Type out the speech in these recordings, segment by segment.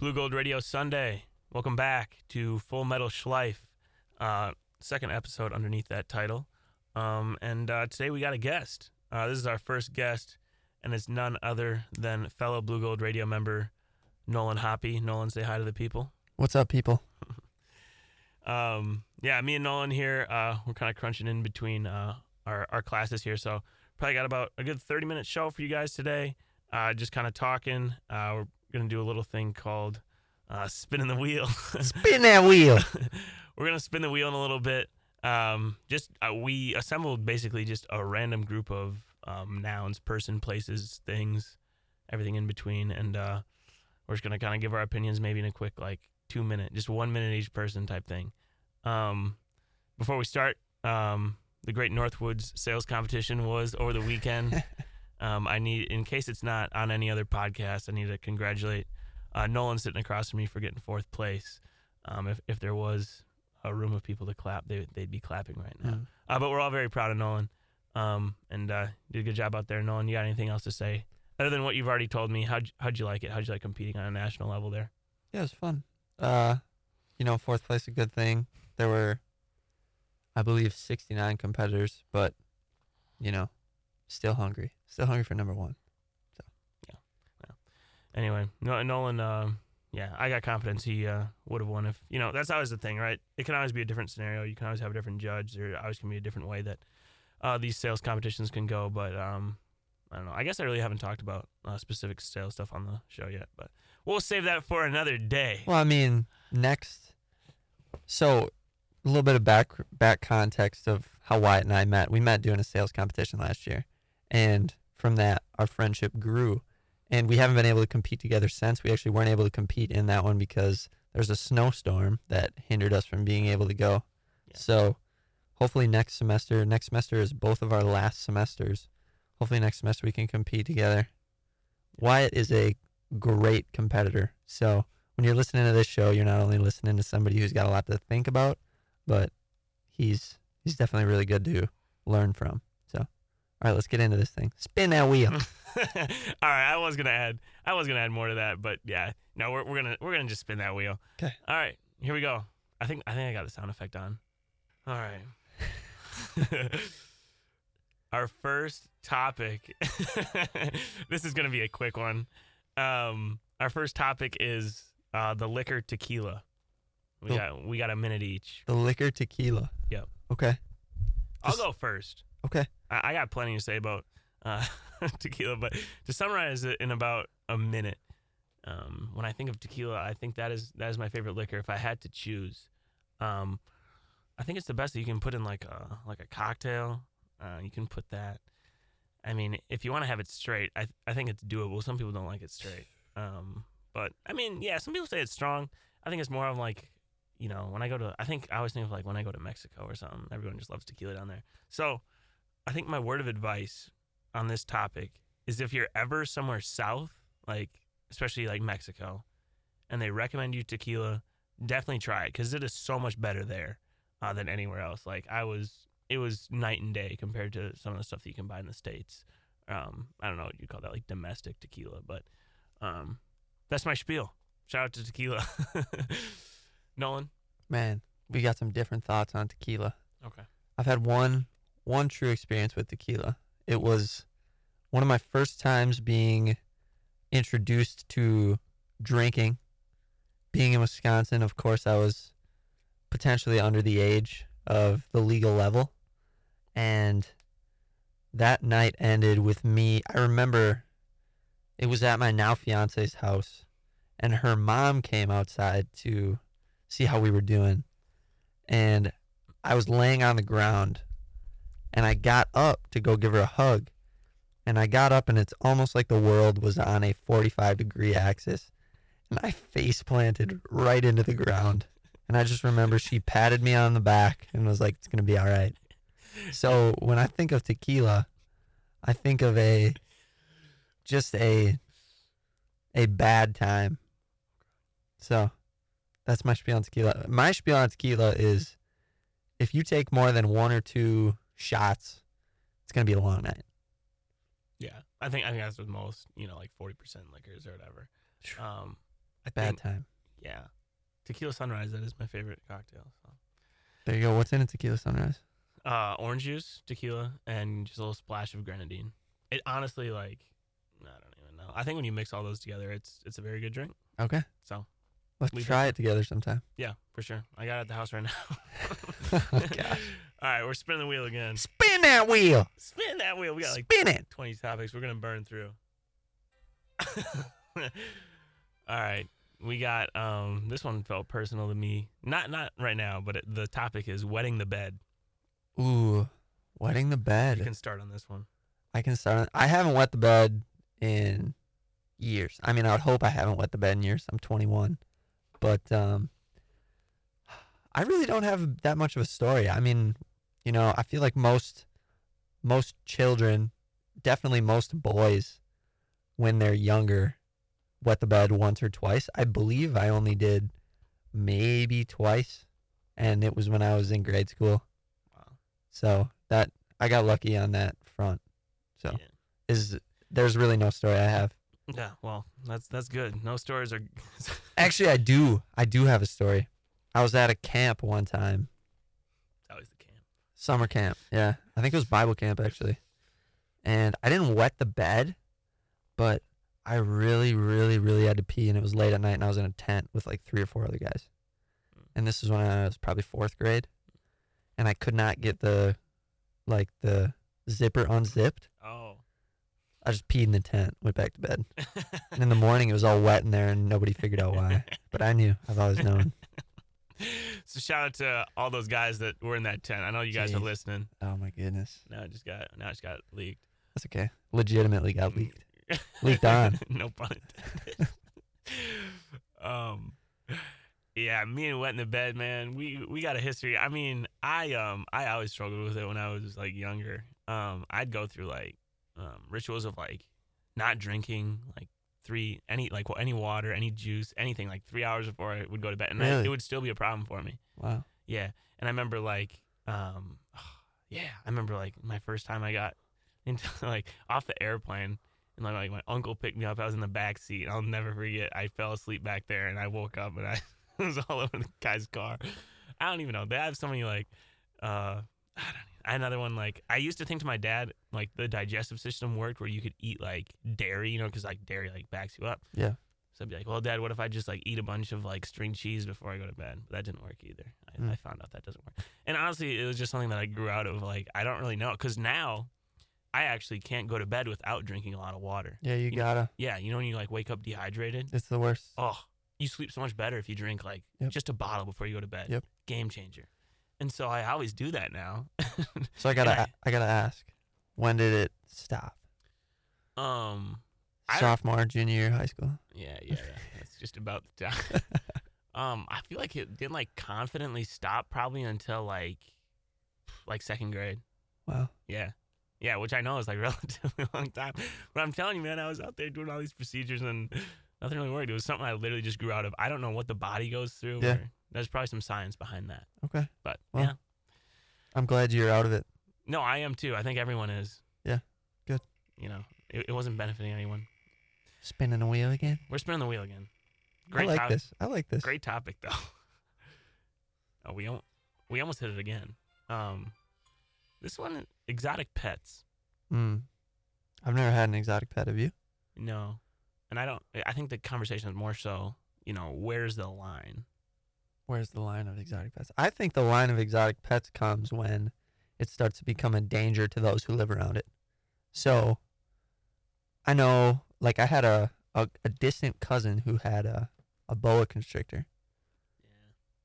Blue Gold Radio Sunday. Welcome back to Full Metal Schleif, uh, second episode underneath that title. Um, and uh, today we got a guest. Uh, this is our first guest, and it's none other than fellow Blue Gold Radio member Nolan Hoppy. Nolan, say hi to the people. What's up, people? Um, yeah, me and Nolan here, uh, we're kind of crunching in between uh, our, our classes here. So probably got about a good 30 minute show for you guys today. Uh, just kind of talking. Uh, we're going to do a little thing called uh, spinning the wheel. Spin that wheel. we're going to spin the wheel in a little bit. Um, just uh, we assembled basically just a random group of um, nouns, person, places, things, everything in between. And uh, we're just going to kind of give our opinions maybe in a quick, like, two minute, just one minute each person type thing. Um, before we start, um, the Great Northwoods Sales Competition was over the weekend. um, I need, in case it's not on any other podcast, I need to congratulate uh, Nolan sitting across from me for getting fourth place. Um, if if there was a room of people to clap, they they'd be clapping right now. Mm. Uh, but we're all very proud of Nolan. Um, and uh, did a good job out there, Nolan. You got anything else to say other than what you've already told me? How'd how'd you like it? How'd you like competing on a national level there? Yeah, it was fun. Uh, you know, fourth place a good thing. There were, I believe, 69 competitors, but you know, still hungry. Still hungry for number one. So yeah. yeah. Anyway, no, Nolan, uh, yeah, I got confidence he uh, would have won if you know. That's always the thing, right? It can always be a different scenario. You can always have a different judge. There always can be a different way that uh, these sales competitions can go. But um, I don't know. I guess I really haven't talked about uh, specific sales stuff on the show yet. But we'll save that for another day. Well, I mean, next. So, a little bit of back back context of how Wyatt and I met. We met doing a sales competition last year, and from that, our friendship grew. And we haven't been able to compete together since. We actually weren't able to compete in that one because there's a snowstorm that hindered us from being able to go. Yeah. So, hopefully next semester. Next semester is both of our last semesters. Hopefully next semester we can compete together. Wyatt is a great competitor. So when you're listening to this show, you're not only listening to somebody who's got a lot to think about, but he's he's definitely really good to learn from. All right, let's get into this thing. Spin that wheel. All right, I was gonna add, I was gonna add more to that, but yeah, no, we're, we're gonna we're gonna just spin that wheel. Okay. All right, here we go. I think I think I got the sound effect on. All right. Our first topic. this is gonna be a quick one. Um, our first topic is uh, the liquor tequila. We The- got we got a minute each. the liquor tequila. Yep. Okay. I'll go first. Okay. I, I got plenty to say about uh, tequila, but to summarize it in about a minute, um, when I think of tequila, I think that is that is my favorite liquor. If I had to choose, um, I think it's the best that you can put in like a like a cocktail. Uh, you can put that. I mean, if you want to have it straight, I I think it's doable. Some people don't like it straight, um, but I mean, yeah, some people say it's strong. I think it's more of like, you know, when I go to, I think I always think of like when I go to Mexico or something. Everyone just loves tequila down there. So, I think my word of advice on this topic is if you're ever somewhere south, like especially like Mexico, and they recommend you tequila, definitely try it because it is so much better there uh, than anywhere else. Like I was, it was night and day compared to some of the stuff that you can buy in the states. Um, I don't know what you call that, like domestic tequila, but um, that's my spiel. Shout out to tequila, Nolan. Man, we got some different thoughts on tequila. Okay. I've had one one true experience with tequila. It was one of my first times being introduced to drinking. Being in Wisconsin, of course, I was potentially under the age of the legal level. And that night ended with me. I remember it was at my now fiance's house, and her mom came outside to see how we were doing. And I was laying on the ground and I got up to go give her a hug. And I got up and it's almost like the world was on a 45 degree axis. And I face planted right into the ground. And I just remember she patted me on the back and was like, it's going to be all right. So when I think of tequila, I think of a just a a bad time. So that's my spiel on tequila. My spiel on tequila is if you take more than one or two shots, it's gonna be a long night. Yeah, I think I think that's with most, you know, like forty percent liquors or whatever. Um, I Bad think, time. yeah. Tequila sunrise. That is my favorite cocktail. So. There you go. What's in a tequila sunrise? Uh, orange juice, tequila, and just a little splash of grenadine. It honestly, like, I don't even know. I think when you mix all those together, it's it's a very good drink. Okay. So Let's try it together sometime. yeah, for sure. I got it at the house right now. Oh, gosh. All right, we're spinning the wheel again. Spin that wheel. Spin that wheel. We got like Spin it. 20 topics we're going to burn through. All right. We got um this one felt personal to me. Not not right now, but it, the topic is wetting the bed. Ooh, wetting the bed. You can start on this one. I can start. on- I haven't wet the bed in years. I mean, I would hope I haven't wet the bed in years. I'm 21, but um, I really don't have that much of a story. I mean, you know, I feel like most most children, definitely most boys, when they're younger, wet the bed once or twice. I believe I only did maybe twice, and it was when I was in grade school. Wow. So that I got lucky on that front. So Yeah. is there's really no story I have. Yeah, well, that's that's good. No stories are Actually, I do. I do have a story. I was at a camp one time, It's always the camp. Summer camp. Yeah, I think it was Bible camp actually. And I didn't wet the bed, but I really, really, really had to pee, and it was late at night, and I was in a tent with like three or four other guys. And this is when I was probably fourth grade, and I could not get the, like the zipper unzipped. Oh. I just peed in the tent, went back to bed. And in the morning, it was all wet in there, and nobody figured out why. But I knew. I've always known. So shout out to all those guys that were in that tent. I know you guys are listening. Oh my goodness, Now it just got now it just got leaked. that's okay. Legitimately got leaked. Leaked on. no pun intended. um, yeah, me and wet in the bed, man. We we got a history. I mean, I um I always struggled with it when I was like younger. Um, I'd go through like um rituals of like not drinking like three any like any water, any juice, anything like three hours before I would go to bed, and I- it would still be a problem for me. Wow. Yeah, and I remember like, um, yeah, I remember like my first time I got into like off the airplane, and like, like my uncle picked me up. I was in the back seat. and I'll never forget. I fell asleep back there, and I woke up, and I was all over the guy's car. I don't even know. They have so many like, uh, I don't. Another one like I used to think to my dad like the digestive system worked where you could eat like dairy, you know, because like dairy like backs you up. Yeah. So I'd be like, well, Dad, what if I just like eat a bunch of like string cheese before I go to bed? But that didn't work either. I, Mm. I found out that doesn't work. And honestly, it was just something that I grew out of. Like, I don't really know. Because now I actually can't go to bed without drinking a lot of water. Yeah, you You- gotta. Yeah. You know, when you like wake up dehydrated? It's the worst. Oh, you sleep so much better if you drink like Yep. just a bottle before you go to bed. Yep. Game changer. And so I always do that now. So I gotta. I, I gotta ask. When did it stop? um, Sophomore, junior year, high school. Yeah, yeah, yeah. That's just about the time. um, I feel like it didn't like confidently stop probably until like like second grade. Wow. Yeah. Yeah, which I know is like relatively long time. But I'm telling you, man, I was out there doing all these procedures and nothing really worked. It was something I literally just grew out of. I don't know what the body goes through. Yeah. or- there's probably some science behind that. Okay. But Well. yeah. I'm glad you're out of it. No, I am too. I think everyone is. Yeah. Good. You know, it, it wasn't benefiting anyone. Spinning a wheel again. We're spinning the wheel again. Great I like top- this. I like this. Great topic though. oh, we al- we almost hit it again. Um, this one, exotic pets. Mm. I've never had an exotic pet. Have you? No, and I don't. I think the conversation is more so, you know, where's the line? Where's the line of exotic pets? I think the line of exotic pets comes when it starts to become a danger to those who live around it. So, I know, like, I had a, a, a distant cousin who had a, a boa constrictor,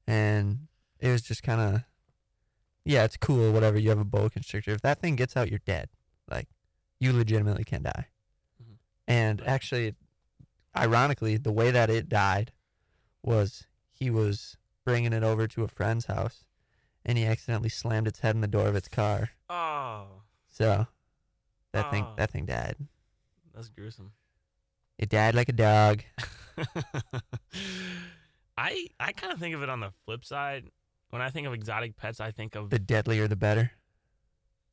and it was just kind of, yeah, it's cool, whatever. You have a boa constrictor. If that thing gets out, you're dead. Like, you legitimately can die. Mhm. And Right. actually, ironically, the way that it died was he was bringing it over to a friend's house, and he accidentally slammed its head in the door of its car. Oh, So that thing Oh. that thing died. that's gruesome. It died like a dog. I I kind of think of it on the flip side. When I think of exotic pets, I think of The deadlier the better.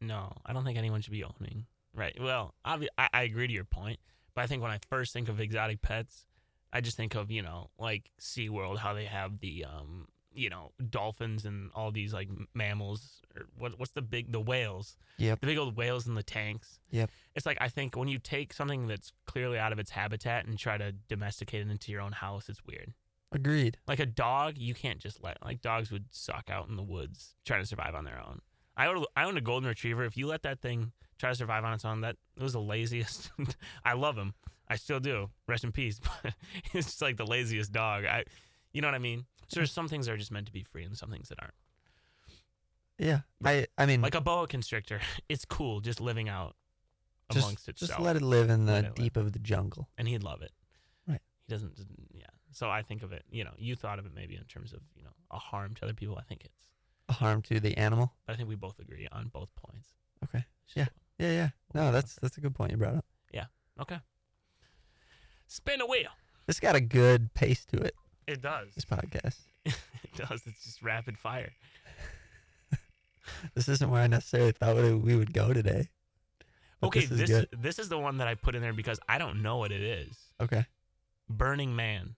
no. I don't think anyone should be owning. Right. Well, obvi- I, I agree to your point, but I think when I first think of exotic pets, I just think of you know like SeaWorld, how they have the um you know dolphins and all these like mammals or what what's the big the whales Yep. the big old whales in the tanks Yep. it's like i think when you take something that's clearly out of its habitat and try to domesticate it into your own house it's weird Agreed. like a dog you can't just let like dogs would suck out in the woods trying to survive on their own i own, I own a golden retriever if you let that thing try to survive on its own that it was the laziest i love him i still do rest in peace but it's just like the laziest dog i you know what i mean so there's some things that are just meant to be free and some things that aren't Yeah. I I mean, like a boa constrictor it's cool just living out just, amongst itself. just let it live in the it live. deep of the jungle. and he'd love it Right. he doesn't yeah so i think of it you know you thought of it maybe in terms of you know a harm to other people i think it's A harm to the animal. but i think we both agree on both points Okay. Yeah. Yeah, yeah. No, that's that's a good point you brought up. Yeah. Okay spin a wheel This got a good pace to it. it does This podcast. it does it's just rapid fire This isn't where I necessarily thought we would go today. But okay this is this this is the one that i put in there because i don't know what it is Okay. burning man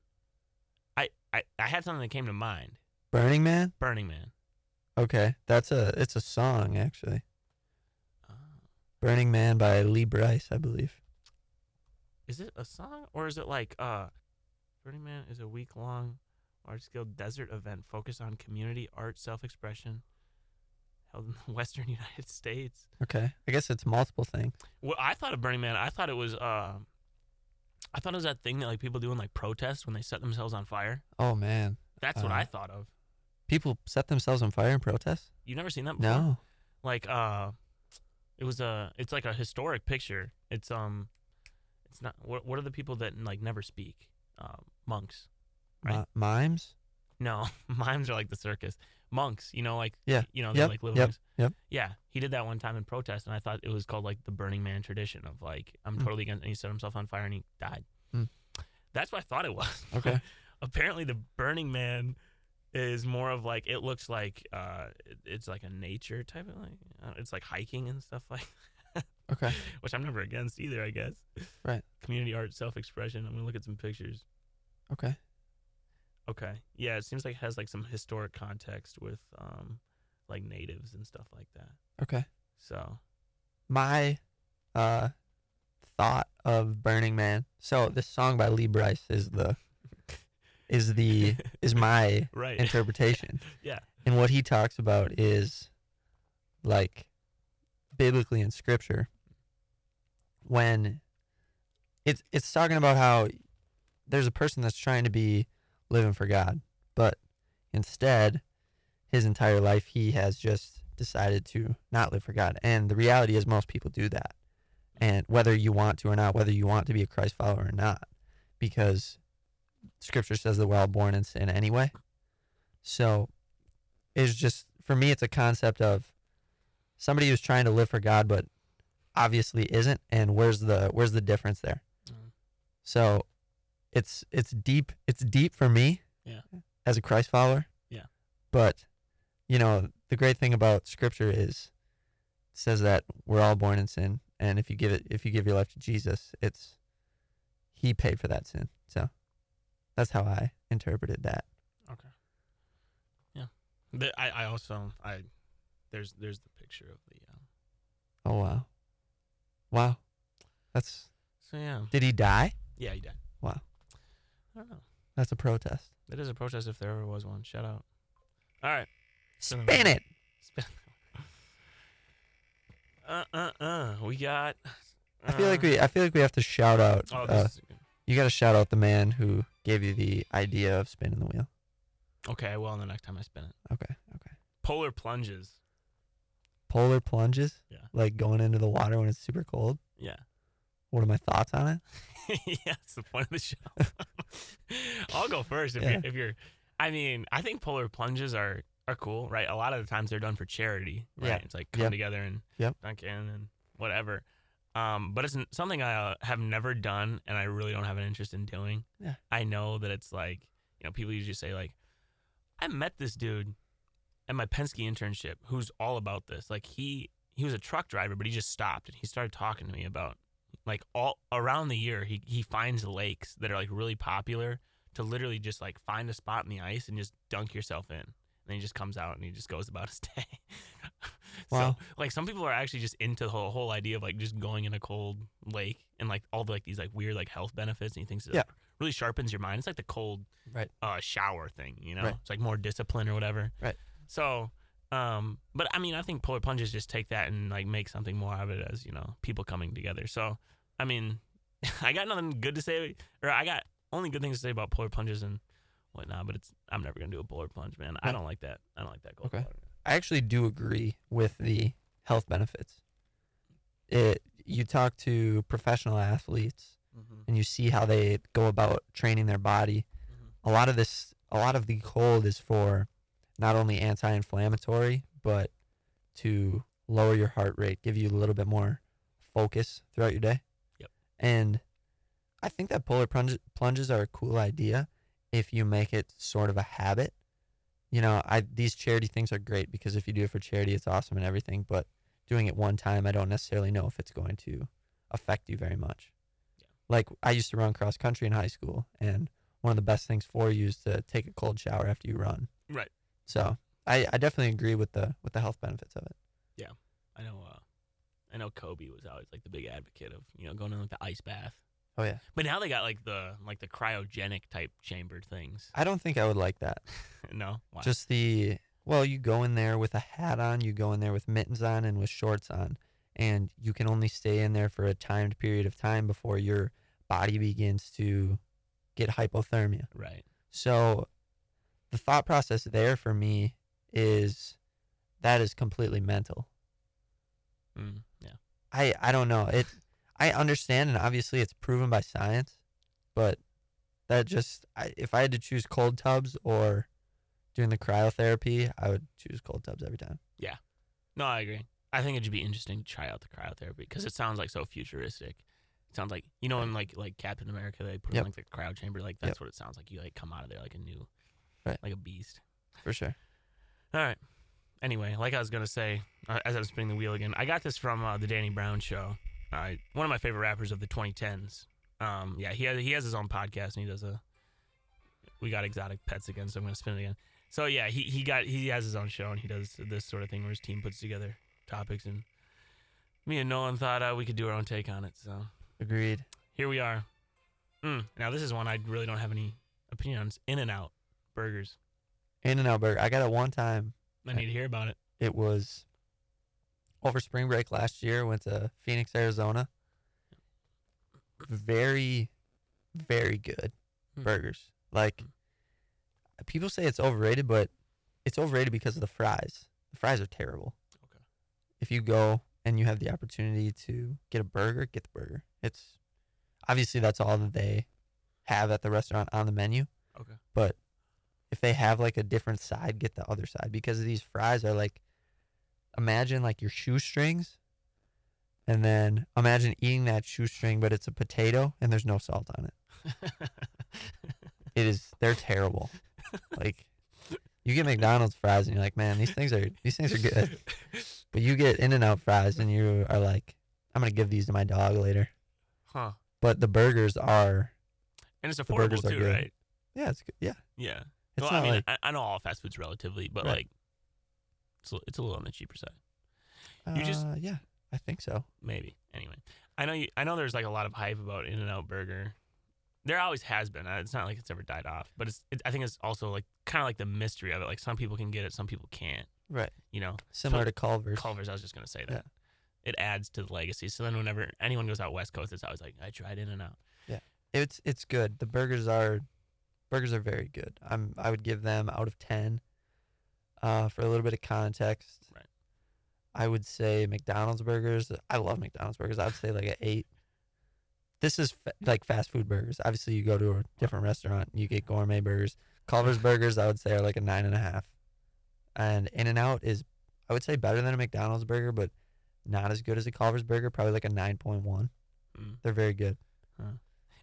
i i, I had something that came to mind Burning Man. burning man Okay, that's a it's a song actually. Burning Man by Lee Brice, I believe. is it a song or is it like uh burning man is a week long large scale desert event focused on community art self-expression held in the western united states Okay, I guess it's multiple things. well i thought of burning man i thought it was uh i thought it was that thing that like people do in like protests when they set themselves on fire Oh man, that's what Uh, i thought of people set themselves on fire in protest? you've never seen that before No. like uh it was a it's like a historic picture it's um it's not what, what are the people that like never speak uh, monks Right. Mi- mimes. no mimes are like the circus monks you know like Yeah. you know Yep. like little Yep. monks. Yep. yeah he did that one time in protest and i thought it was called like the burning man tradition of like i'm Hmm. totally against and he set himself on fire and he died Hmm. that's what i thought it was Okay. apparently the burning man is more of like it looks like uh it- it's like a nature type of like uh, it's like hiking and stuff like Okay. which i'm never against either i guess Right. community art self-expression i'm gonna look at some pictures Okay. okay yeah it seems like it has like some historic context with um like natives and stuff like that Okay. so My uh thought of Burning Man. So this song by Lee Brice is the is the is my right interpretation. yeah And what he talks about is like biblically in scripture when it's it's talking about how there's a person that's trying to be living for God, but instead his entire life he has just decided to not live for God. And the reality is most people do that. And whether you want to or not, whether you want to be a Christ follower or not, because scripture says that we're all born in sin anyway. So it's just for me it's a concept of somebody who's trying to live for God but obviously isn't and where's the where's the difference there? Mm. So it's it's deep it's deep for me Yeah. as a Christ follower. Yeah. But you know, the great thing about scripture is it says that we're all born in sin and if you give it if you give your life to Jesus, it's he paid for that sin. So that's how I interpreted that. okay yeah the, i i also i there's there's the picture of the um Oh wow. Wow. That's so yeah did he die? yeah he died Wow. i don't know That's a protest. It is a protest if there ever was one. Shout out. All right. Spin it. Spin. Uh uh uh. We got. I feel like uh, we I feel like we have to shout out Oh, uh, this is good. You got to shout out the man who gave you the idea of spinning the wheel. Okay. I Well, the next time I spin it, Okay. Okay. polar plunges. Polar plunges? Yeah. Like going into the water when it's super cold? Yeah. What are my thoughts on it? yeah, that's the point of the show. I'll go first if Yeah. you're if you're. I mean, I think polar plunges are are cool, right? A lot of the times they're done for charity, right? Yeah. It's like come Yep. together and Yep. dunk in and whatever. Um, but it's something I uh, have never done, and I really don't have an interest in doing. Yeah. I know that it's like you know people usually say like, I met this dude at my Penske internship who's all about this. Like he he was a truck driver, but he just stopped and he started talking to me about like all around the year he he finds lakes that are like really popular to literally just like find a spot in the ice and just dunk yourself in. And then he just comes out and he just goes about his day. Wow. So like some people are actually just into the whole, whole idea of like just going in a cold lake and like all the like these like weird like health benefits and he thinks it Yeah. really sharpens your mind. It's like the cold Right. uh shower thing, you know? Right. It's like more discipline or whatever. Right. So um but I mean I think polar plunges just take that and like make something more of it as, you know, people coming together. So I mean I got nothing good to say or I got only good things to say about polar plunges and whatnot, but it's I'm never gonna do a polar plunge, man. I don't like that. I don't like that cold Okay. water. I actually do agree with the health benefits. It you talk to professional athletes Mm-hmm. and you see how they go about training their body. Mhm. A lot of this a lot of the cold is for not only anti-inflammatory but to lower your heart rate, give you a little bit more focus throughout your day. Yep. And I think that polar plunges are a cool idea if you make it sort of a habit. You know, I these charity things are great because if you do it for charity, it's awesome and everything. But doing it one time, I don't necessarily know if it's going to affect you very much. Yeah. Like I used to run cross country in high school, and one of the best things for you is to take a cold shower after you run. Right. So I, I definitely agree with the with the health benefits of it. Yeah, I know uh I know Kobe was always like the big advocate of, you know, going in like the ice bath. Oh yeah. But now they got like the like the cryogenic type chambered things. I don't think I would like that. no? Why? Just the well, you go in there with a hat on, you go in there with mittens on and with shorts on, and you can only stay in there for a timed period of time before your body begins to get hypothermia. right. So the thought process there for me is that is completely mental. Mm, yeah. I I don't know. It I understand and obviously it's proven by science, but that just I, if I had to choose cold tubs or doing the cryotherapy, I would choose cold tubs every time. Yeah. No, I agree. I think it'd be interesting to try out the cryotherapy because it sounds like so futuristic. It sounds like you know in like like Captain America they put Yep. in like the cryo chamber like that's what it sounds like. You like come out of there like a new, Right. like a beast. For sure. All right. Anyway, like I was gonna say, uh, as I was spinning the wheel again, I got this from uh, the Danny Brown show. Uh, one of my favorite rappers of the 2010s. Um, yeah, he has he has his own podcast and he does a. We got exotic pets again, so I'm gonna spin it again. So yeah, he he got he has his own show and he does this sort of thing where his team puts together topics and me and Nolan thought uh, we could do our own take on it. So Agreed. here we are. Mm, now this is one I really don't have any opinion on. In and Out burgers. In and out burger. I got it one time. I need to hear about it. It was over spring break last year. Went to Phoenix, Arizona. Very, very good Hmm. burgers. Like people say it's overrated, but it's overrated because of the fries. The fries are terrible. Okay. If you go and you have the opportunity to get a burger, get the burger. It's obviously that's all that they have at the restaurant on the menu. Okay. But if they have like a different side, get the other side because these fries are like imagine like your shoestrings and then imagine eating that shoestring but it's a potato and there's no salt on it. It is they're terrible. like you get McDonald's fries and you're like, man, these things are these things are good. But you get In and Out fries and you are like, I'm gonna give these to my dog later. huh. But the burgers are And it's affordable too, good. right? yeah, it's good. Yeah. Yeah. It's well, not I mean, like I, I know all fast food's relatively, but Right. like, it's a, it's a little on the cheaper side, you just- uh, yeah, I think so. maybe. Anyway, I know you. I know there's like a lot of hype about In and Out Burger. There always has been. Uh, It's not like it's ever died off, but it's. It, I think it's also like kind of like the mystery of it. Like some people can get it, some people can't. Right. You know, Similar to Culver's. Culver's. I was just gonna say that. It adds to the legacy. So then, whenever anyone goes out West Coast, it's always like I tried In and Out. Yeah. It's it's good. The burgers are burgers are very good. I'm I would give them out of 10. Uh for a little bit of context. Right. I would say McDonald's burgers. I love McDonald's burgers. I would say like an 8. This is fa- like fast food burgers. Obviously, you go to a different restaurant, you get gourmet burgers. Culver's burgers, I would say, are like a nine and a half. And In and Out is, I would say, better than a McDonald's burger, but not as good as a Culver's burger. Probably like a nine point one. Mm. They're very good.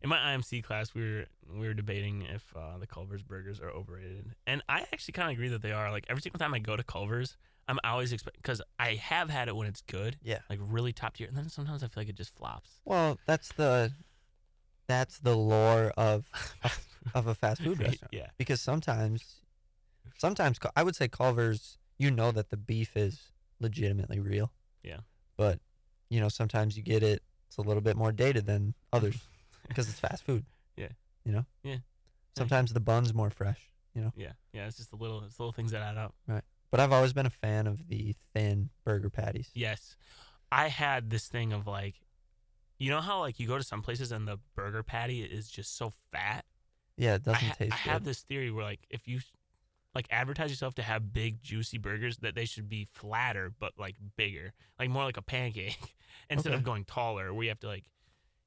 In my IMC class, we were we were debating if uh, the Culver's burgers are overrated, and I actually kind of agree that they are. Like every single time I go to Culver's, I'm always expect because I have had it when it's good, Yeah. like really top tier, and then sometimes I feel like it just flops. Well, that's the that's the lore of of a fast food restaurant. Yeah, Because sometimes sometimes I would say Culver's you know that the beef is legitimately real. Yeah. But you know sometimes you get it it's a little bit more dated than others because it's fast food. Yeah. You know? Yeah. Sometimes the bun's more fresh, you know. yeah, yeah. It's just the little, it's the little things that add up. Right. But I've always been a fan of the thin burger patties. Yes, I had this thing of like, you know how like you go to some places and the burger patty is just so fat. Yeah, it doesn't ha- taste I good. have this theory where like if you like advertise yourself to have big juicy burgers that they should be flatter but like bigger like more like a pancake instead of going taller where you have to like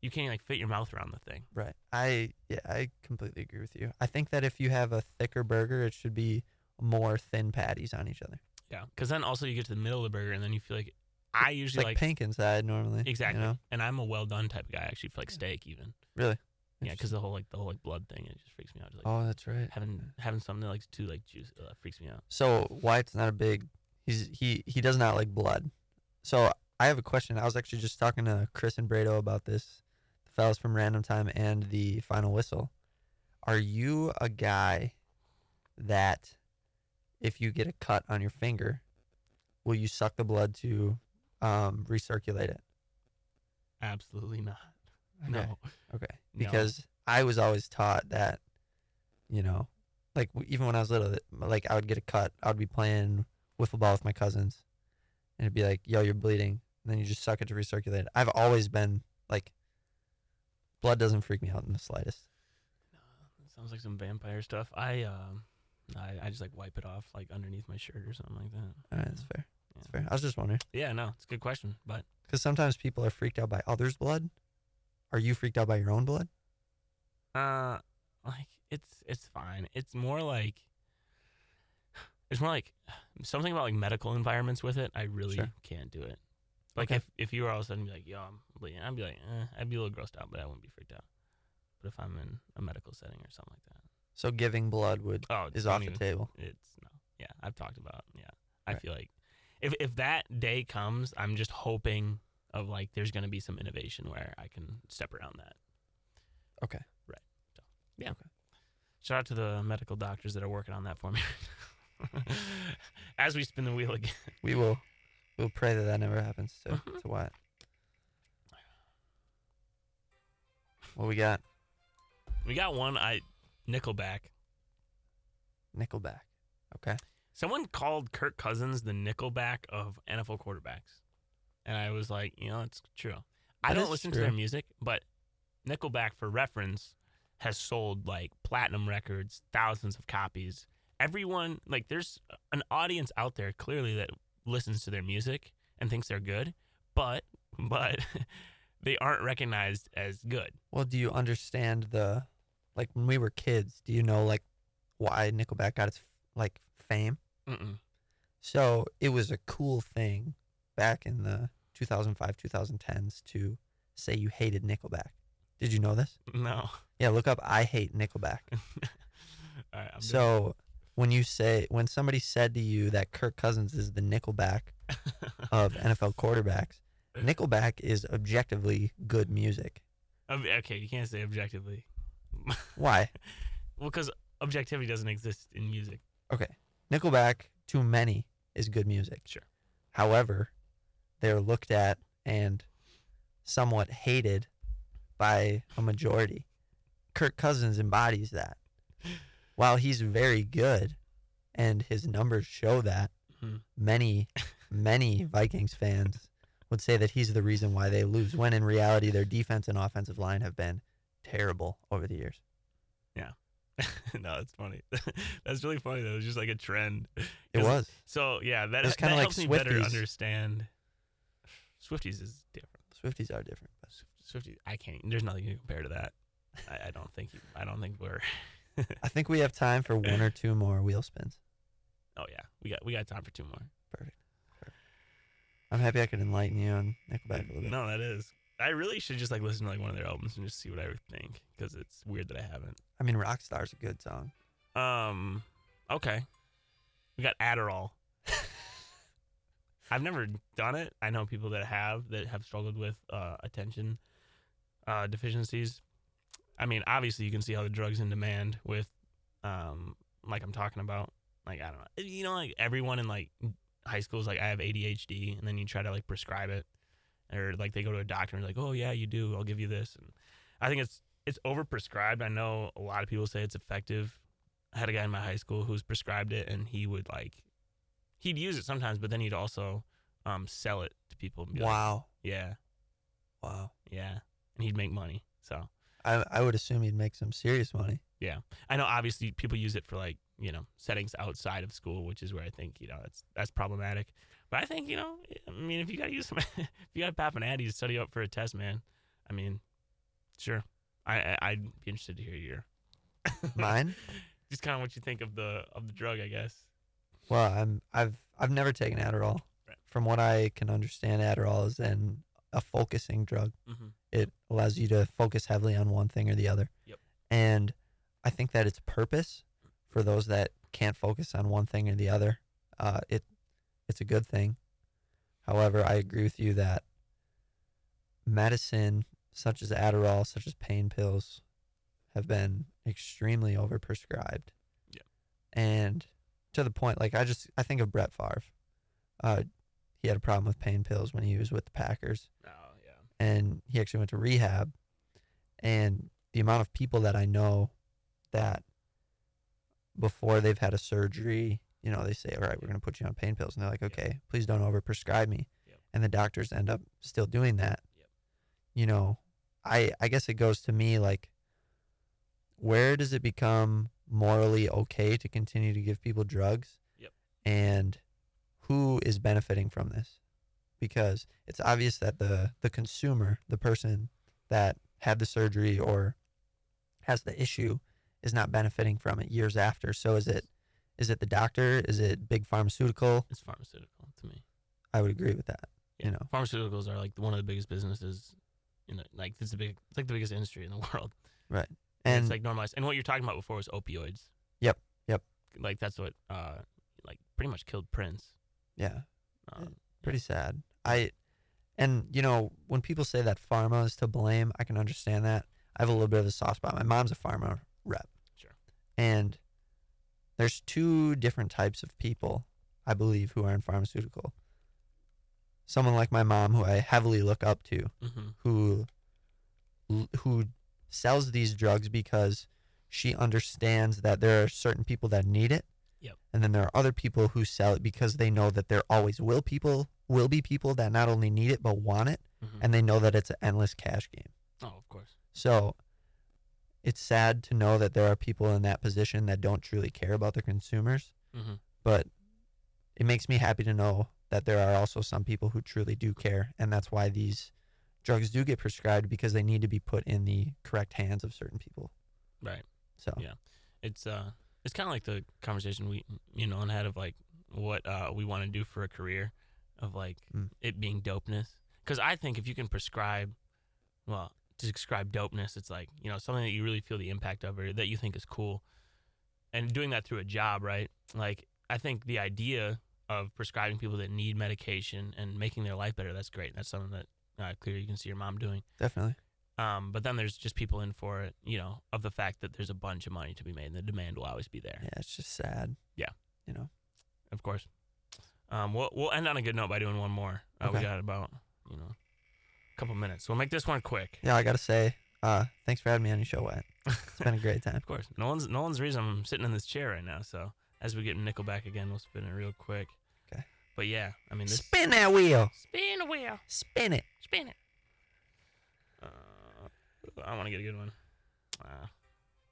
you can't like fit your mouth around the thing Right. I yeah, I completely agree with you. I think that if you have a thicker burger, it should be more thin patties on each other. yeah because then also you get to the middle of the burger and then you feel like i It's usually like, like, pink inside normally. exactly You know? and i'm a well done type of guy actually for like steak even Really? yeah because the whole like the whole like blood thing it just freaks me out just, like Oh, that's right. having having something that, like too like juice uh, freaks me out So Wyatt's not a big. He's he he does not like blood. So I have a question. I was actually just talking to Chris and Brado about this, fellas from Random Time and the Final Whistle. Are you a guy that, if you get a cut on your finger, will you suck the blood to um, recirculate it? absolutely not no Okay. No. Because I was always taught that, you know, like even when I was little, like I would get a cut. I would be playing wiffle ball with my cousins, and it'd be like, "Yo, you're bleeding," and then you just suck it to recirculate. it. I've always been like, blood doesn't freak me out in the slightest. Sounds like some vampire stuff. I um, I, I just like wipe it off like underneath my shirt or something like that. All right, that's fair. That's fair. I was just wondering Yeah, no, it's a good question, but because sometimes people are freaked out by others' blood. Are you freaked out by your own blood? uh, like it's it's fine. It's more like it's more like something about like medical environments with it. I really Sure. can't do it. Like Okay. if if you were all of a sudden be like, yo, I'm bleeding, I'd be like, eh, I'd be a little grossed out, but I wouldn't be freaked out. But if I'm in a medical setting or something like that, So giving blood would oh, is off the table. It's no, yeah. I've talked about yeah. I Right. feel like if if that day comes, I'm just hoping of like there's gonna be some innovation where I can step around that. Okay. Right. So yeah. Okay. Shout out to the medical doctors that are working on that for me. As we spin the wheel again. We will. We'll pray that that never happens to Mhm. to Wyatt. What we got? We got one I Nickelback. Nickelback. Okay. Someone called Kirk Cousins the Nickelback of NFL quarterbacks. And I was like, you know, it's true. I That don't is listen to their music, but Nickelback, for reference, has sold like platinum records, thousands of copies. Everyone, like, there's an audience out there clearly that listens to their music and thinks they're good, but, but they aren't recognized as good. Well, do you understand the, like when we were kids? Do you know like why Nickelback got its like fame? Mm-mm. So it was a cool thing back in the 2005 2010s to say you hated Nickelback. Did you know this? No. Yeah, look up I hate Nickelback. All right, I'm So when you say when somebody said to you that Kirk Cousins is the Nickelback of NFL quarterbacks, Nickelback is objectively good music. Okay, you can't say objectively. Why? Well, because objectivity doesn't exist in music. Okay. Nickelback to many is good music. Sure. However, they're looked at and somewhat hated by a majority. Kirk Cousins embodies that. While he's very good and his numbers show that, Mhm. many, many Vikings fans would say that he's the reason why they lose, when in reality, their defense and offensive line have been terrible over the years. Yeah. no, it's funny. That's really funny though. It's just like a trend. It was. So yeah, that, was that kinda like helps me better Swifties. understand. Swifties is different. Swifties are different. But Swifties, I can't. There's nothing you can compare to that. I, I don't think. You, I don't think we're. I think we have time for one or two more wheel spins. Oh yeah, we got we got time for two more. Perfect. Perfect. I'm happy I could enlighten you on Nickelback a little bit. No, that is. I really should just like listen to like one of their albums and just see what I think because it's weird that I haven't. I mean, Rockstar's a good song. Um, okay. We got Adderall. I've never done it. I know people that have that have struggled with uh, attention uh, deficiencies. I mean, obviously, you can see how the drug's in demand with, um, like I'm talking about. Like I don't know, you know, like everyone in like high school is like, I have ADHD, and then you try to like prescribe it, or like they go to a doctor and like, oh yeah, you do. I'll give you this, and I think it's it's overprescribed. I know a lot of people say it's effective. I had a guy in my high school who's prescribed it, and he would like, he'd use it sometimes, but then he'd also um, sell it to people. and be like, Wow. yeah, Wow. yeah, and he'd make money. So I I would assume you'd make some serious money. Yeah, I know obviously people use it for like you know settings outside of school, which is where I think you know that's that's problematic. But I think you know, I mean, if you got to use some, if you got to pap an addy to study up for a test, man. I mean, sure, I, I I'd be interested to hear your Mine? just kind of what you think of the of the drug, I guess. Well, I'm I've I've never taken Adderall. Right. From what I can understand, Adderall is an a focusing drug. Mm-hmm. It allows you to focus heavily on one thing or the other. Yep. And I think that its purpose for those that can't focus on one thing or the other, uh, it it's a good thing. However, I agree with you that medicine such as Adderall, such as pain pills, have been extremely overprescribed. Yep. And to the point, like I just I think of Brett Favre. Uh, he had a problem with pain pills when he was with the Packers Oh yeah. And he actually went to rehab. And the amount of people that I know that before they've had a surgery, you know, they say, "All right, we're going to put you on pain pills," and they're like, Yep. "Okay, please don't overprescribe me," Yep. and the doctors end up still doing that. Yep. You know, I I guess it goes to me like, where does it become morally okay to continue to give people drugs? Yep. And who is benefiting from this? Because it's obvious that the the consumer, the person that had the surgery or has the issue, is not benefiting from it years after. So is it is it the doctor? Is it big pharmaceutical? It's pharmaceutical to me. I would agree with that. Yeah. You know. pharmaceuticals are like one of the biggest businesses. You know, like it's a big, it's like the biggest industry in the world. Right, and it's like normalized. And what you're talking about before was opioids. Yep, yep. Like that's what, uh, like pretty much killed Prince. yeah, Uh, pretty sad. I and you know when people say that pharma is to blame, I can understand that. I have a little bit of a soft spot. My mom's a pharma rep. Sure. And there's two different types of people, I believe, who are in pharmaceutical. Someone like my mom, who I heavily look up to, mm-hmm. who who sells these drugs because she understands that there are certain people that need it. Yep. And then there are other people who sell it because they know that there always will people will be people that not only need it but want it Mm-hmm. and they know that it's an endless cash game. oh, of course. So it's sad to know that there are people in that position that don't truly care about their consumers, Mm-hmm. but it makes me happy to know that there are also some people who truly do care and that's why these drugs do get prescribed because they need to be put in the correct hands of certain people. Right. So Yeah. It's uh, it's kind of like the conversation we, you know, and had of like what uh we want to do for a career, of like Mm. it being dopeness. Because I think if you can prescribe, well, to describe dopeness, it's like you know something that you really feel the impact of or that you think is cool, and doing that through a job, right? Like I think the idea of prescribing people that need medication and making their life better, that's great. That's something that uh, clearly you can see your mom doing. definitely. Um, but then there's just people in for it, you know, of the fact that there's a bunch of money to be made and the demand will always be there, Yeah, it's just sad. Yeah. You know. of course. Um, we'll, we'll end on a good note by doing one more. Uh, We got about, you know, a couple minutes. We'll make this one quick. Yeah, I gotta say, uh, thanks for having me on your show, Wyatt. It's been a great time. Of course. Nolan's, Nolan's the reason I'm sitting in this chair right now. So as we get Nickelback again, we'll spin it real quick. Okay. But yeah, I mean, this. Spin that wheel. Spin the wheel. Spin it. Spin it. Uh, I want to get a good one. Uh,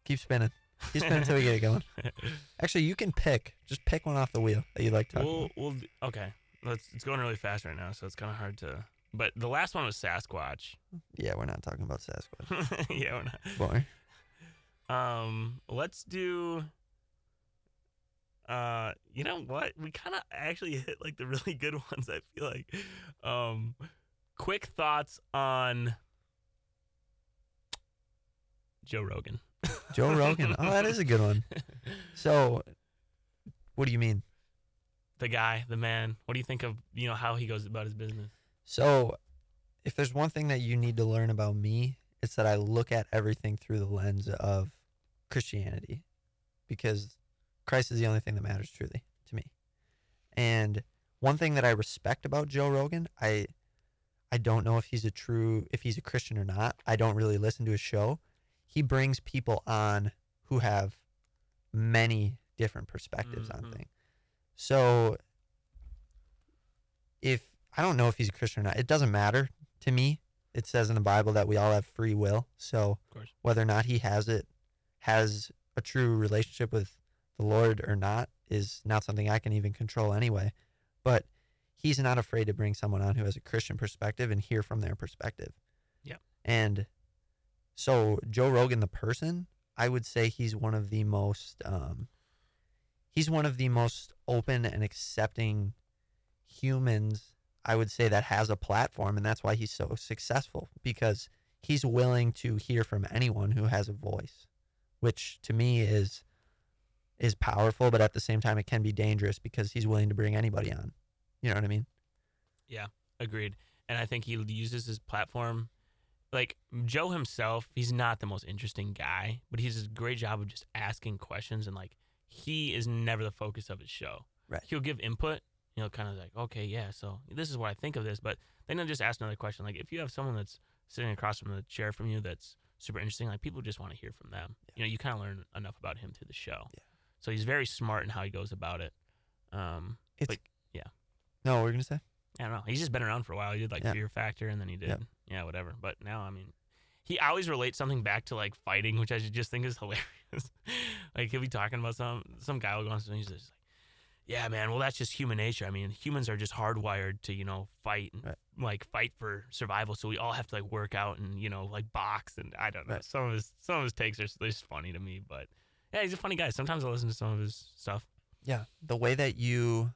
Keep spinning. Keep spinning until we get it going. Actually, you can pick. Just pick one off the wheel that you like to we'll, about. we'll, okay. Let's, it's going really fast right now, so it's kind of hard to. But the last one was Sasquatch. Yeah, we're not talking about Sasquatch. yeah, we're not. Boring. Um, let's do. Uh, you know what? We kind of actually hit like the really good ones. I feel like. Um, quick thoughts on Joe Rogan. Joe Rogan. Oh, that is a good one. So, what do you mean? the guy, the man. What do you think of you know how he goes about his business? So, if there's one thing that you need to learn about me, it's that I look at everything through the lens of Christianity because Christ is the only thing that matters truly to me. And one thing that I respect about Joe Rogan, I I don't know if he's a true if he's a Christian or not. I don't really listen to his show. He brings people on who have many different perspectives on Mhm. things. So if I don't know if he's a Christian or not, it doesn't matter to me. It says in the Bible that we all have free will. So whether or not he has it, has a true relationship with the Lord or not, is not something I can even control anyway. But he's not afraid to bring someone on who has a Christian perspective and hear from their perspective. Yep. And so Joe Rogan, the person, I would say he's one of the most um, he's one of the most open and accepting humans I would say that has a platform and that's why he's so successful because he's willing to hear from anyone who has a voice which to me is is powerful but at the same time it can be dangerous because he's willing to bring anybody on you know what I mean Yeah, Agreed. And I think he uses his platform. Like Joe himself, he's not the most interesting guy, but he does a great job of just asking questions and like he is never the focus of his show. Right. He'll give input, you know, kind of like, okay, yeah, so this is what I think of this, but then he'll just ask another question. Like if you have someone that's sitting across from the chair from you that's super interesting, like people just want to hear from them. You know, you kind of learn enough about him through the show. Yeah. So he's very smart in how he goes about it. Um, it's Like, yeah. no what were you gonna say I don't know. He's just been around for a while. He did like Yeah. Fear Factor, and then he did Yep. Yeah, whatever. But now, I mean, he always relates something back to like fighting, which I just think is hilarious. like he'll be talking about some some guy will go on and he's just like, "Yeah, man. Well, that's just human nature. I mean, humans are just hardwired to you know fight and Right. like fight for survival. So we all have to like work out and you know like box and I don't know. Right. Some of his some of his takes are just funny to me, but yeah, he's a funny guy. Sometimes I listen to some of his stuff. Yeah, the way that you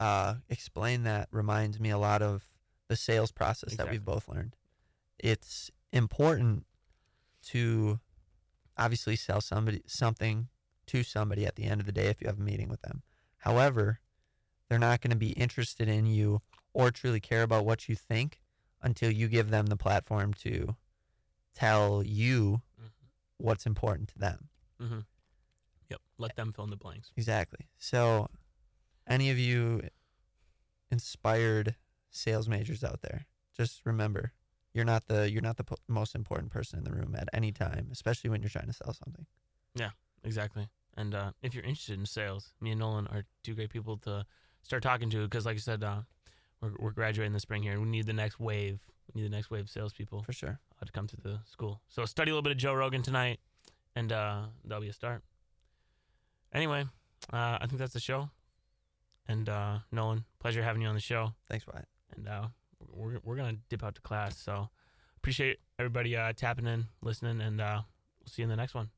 uh, explain that reminds me a lot of the sales process that we've both learned. It's important to obviously sell somebody something to somebody at the end of the day if you have a meeting with them. However, they're not going to be interested in you or truly care about what you think until you give them the platform to tell you Mhm. what's important to them. Mm-hmm. Yep. Let them fill in the blanks. Exactly. So, any of you inspired sales majors out there, just remember, you're not the you're not the po- most important person in the room at any time, especially when you're trying to sell something. Yeah, exactly. And uh, if you're interested in sales, me and Nolan are two great people to start talking to because, like I said, uh, we're, we're graduating this spring here and we need the next wave. We need the next wave of salespeople For sure. uh, to come to the school. So study a little bit of Joe Rogan tonight and uh, that'll be a start. Anyway, uh, I think that's the show. And uh, Nolan, pleasure having you on the show. Thanks, Wyatt. And uh, we're, we're to dip out to class. So appreciate everybody uh, tapping in, listening, and uh, we'll see you in the next one.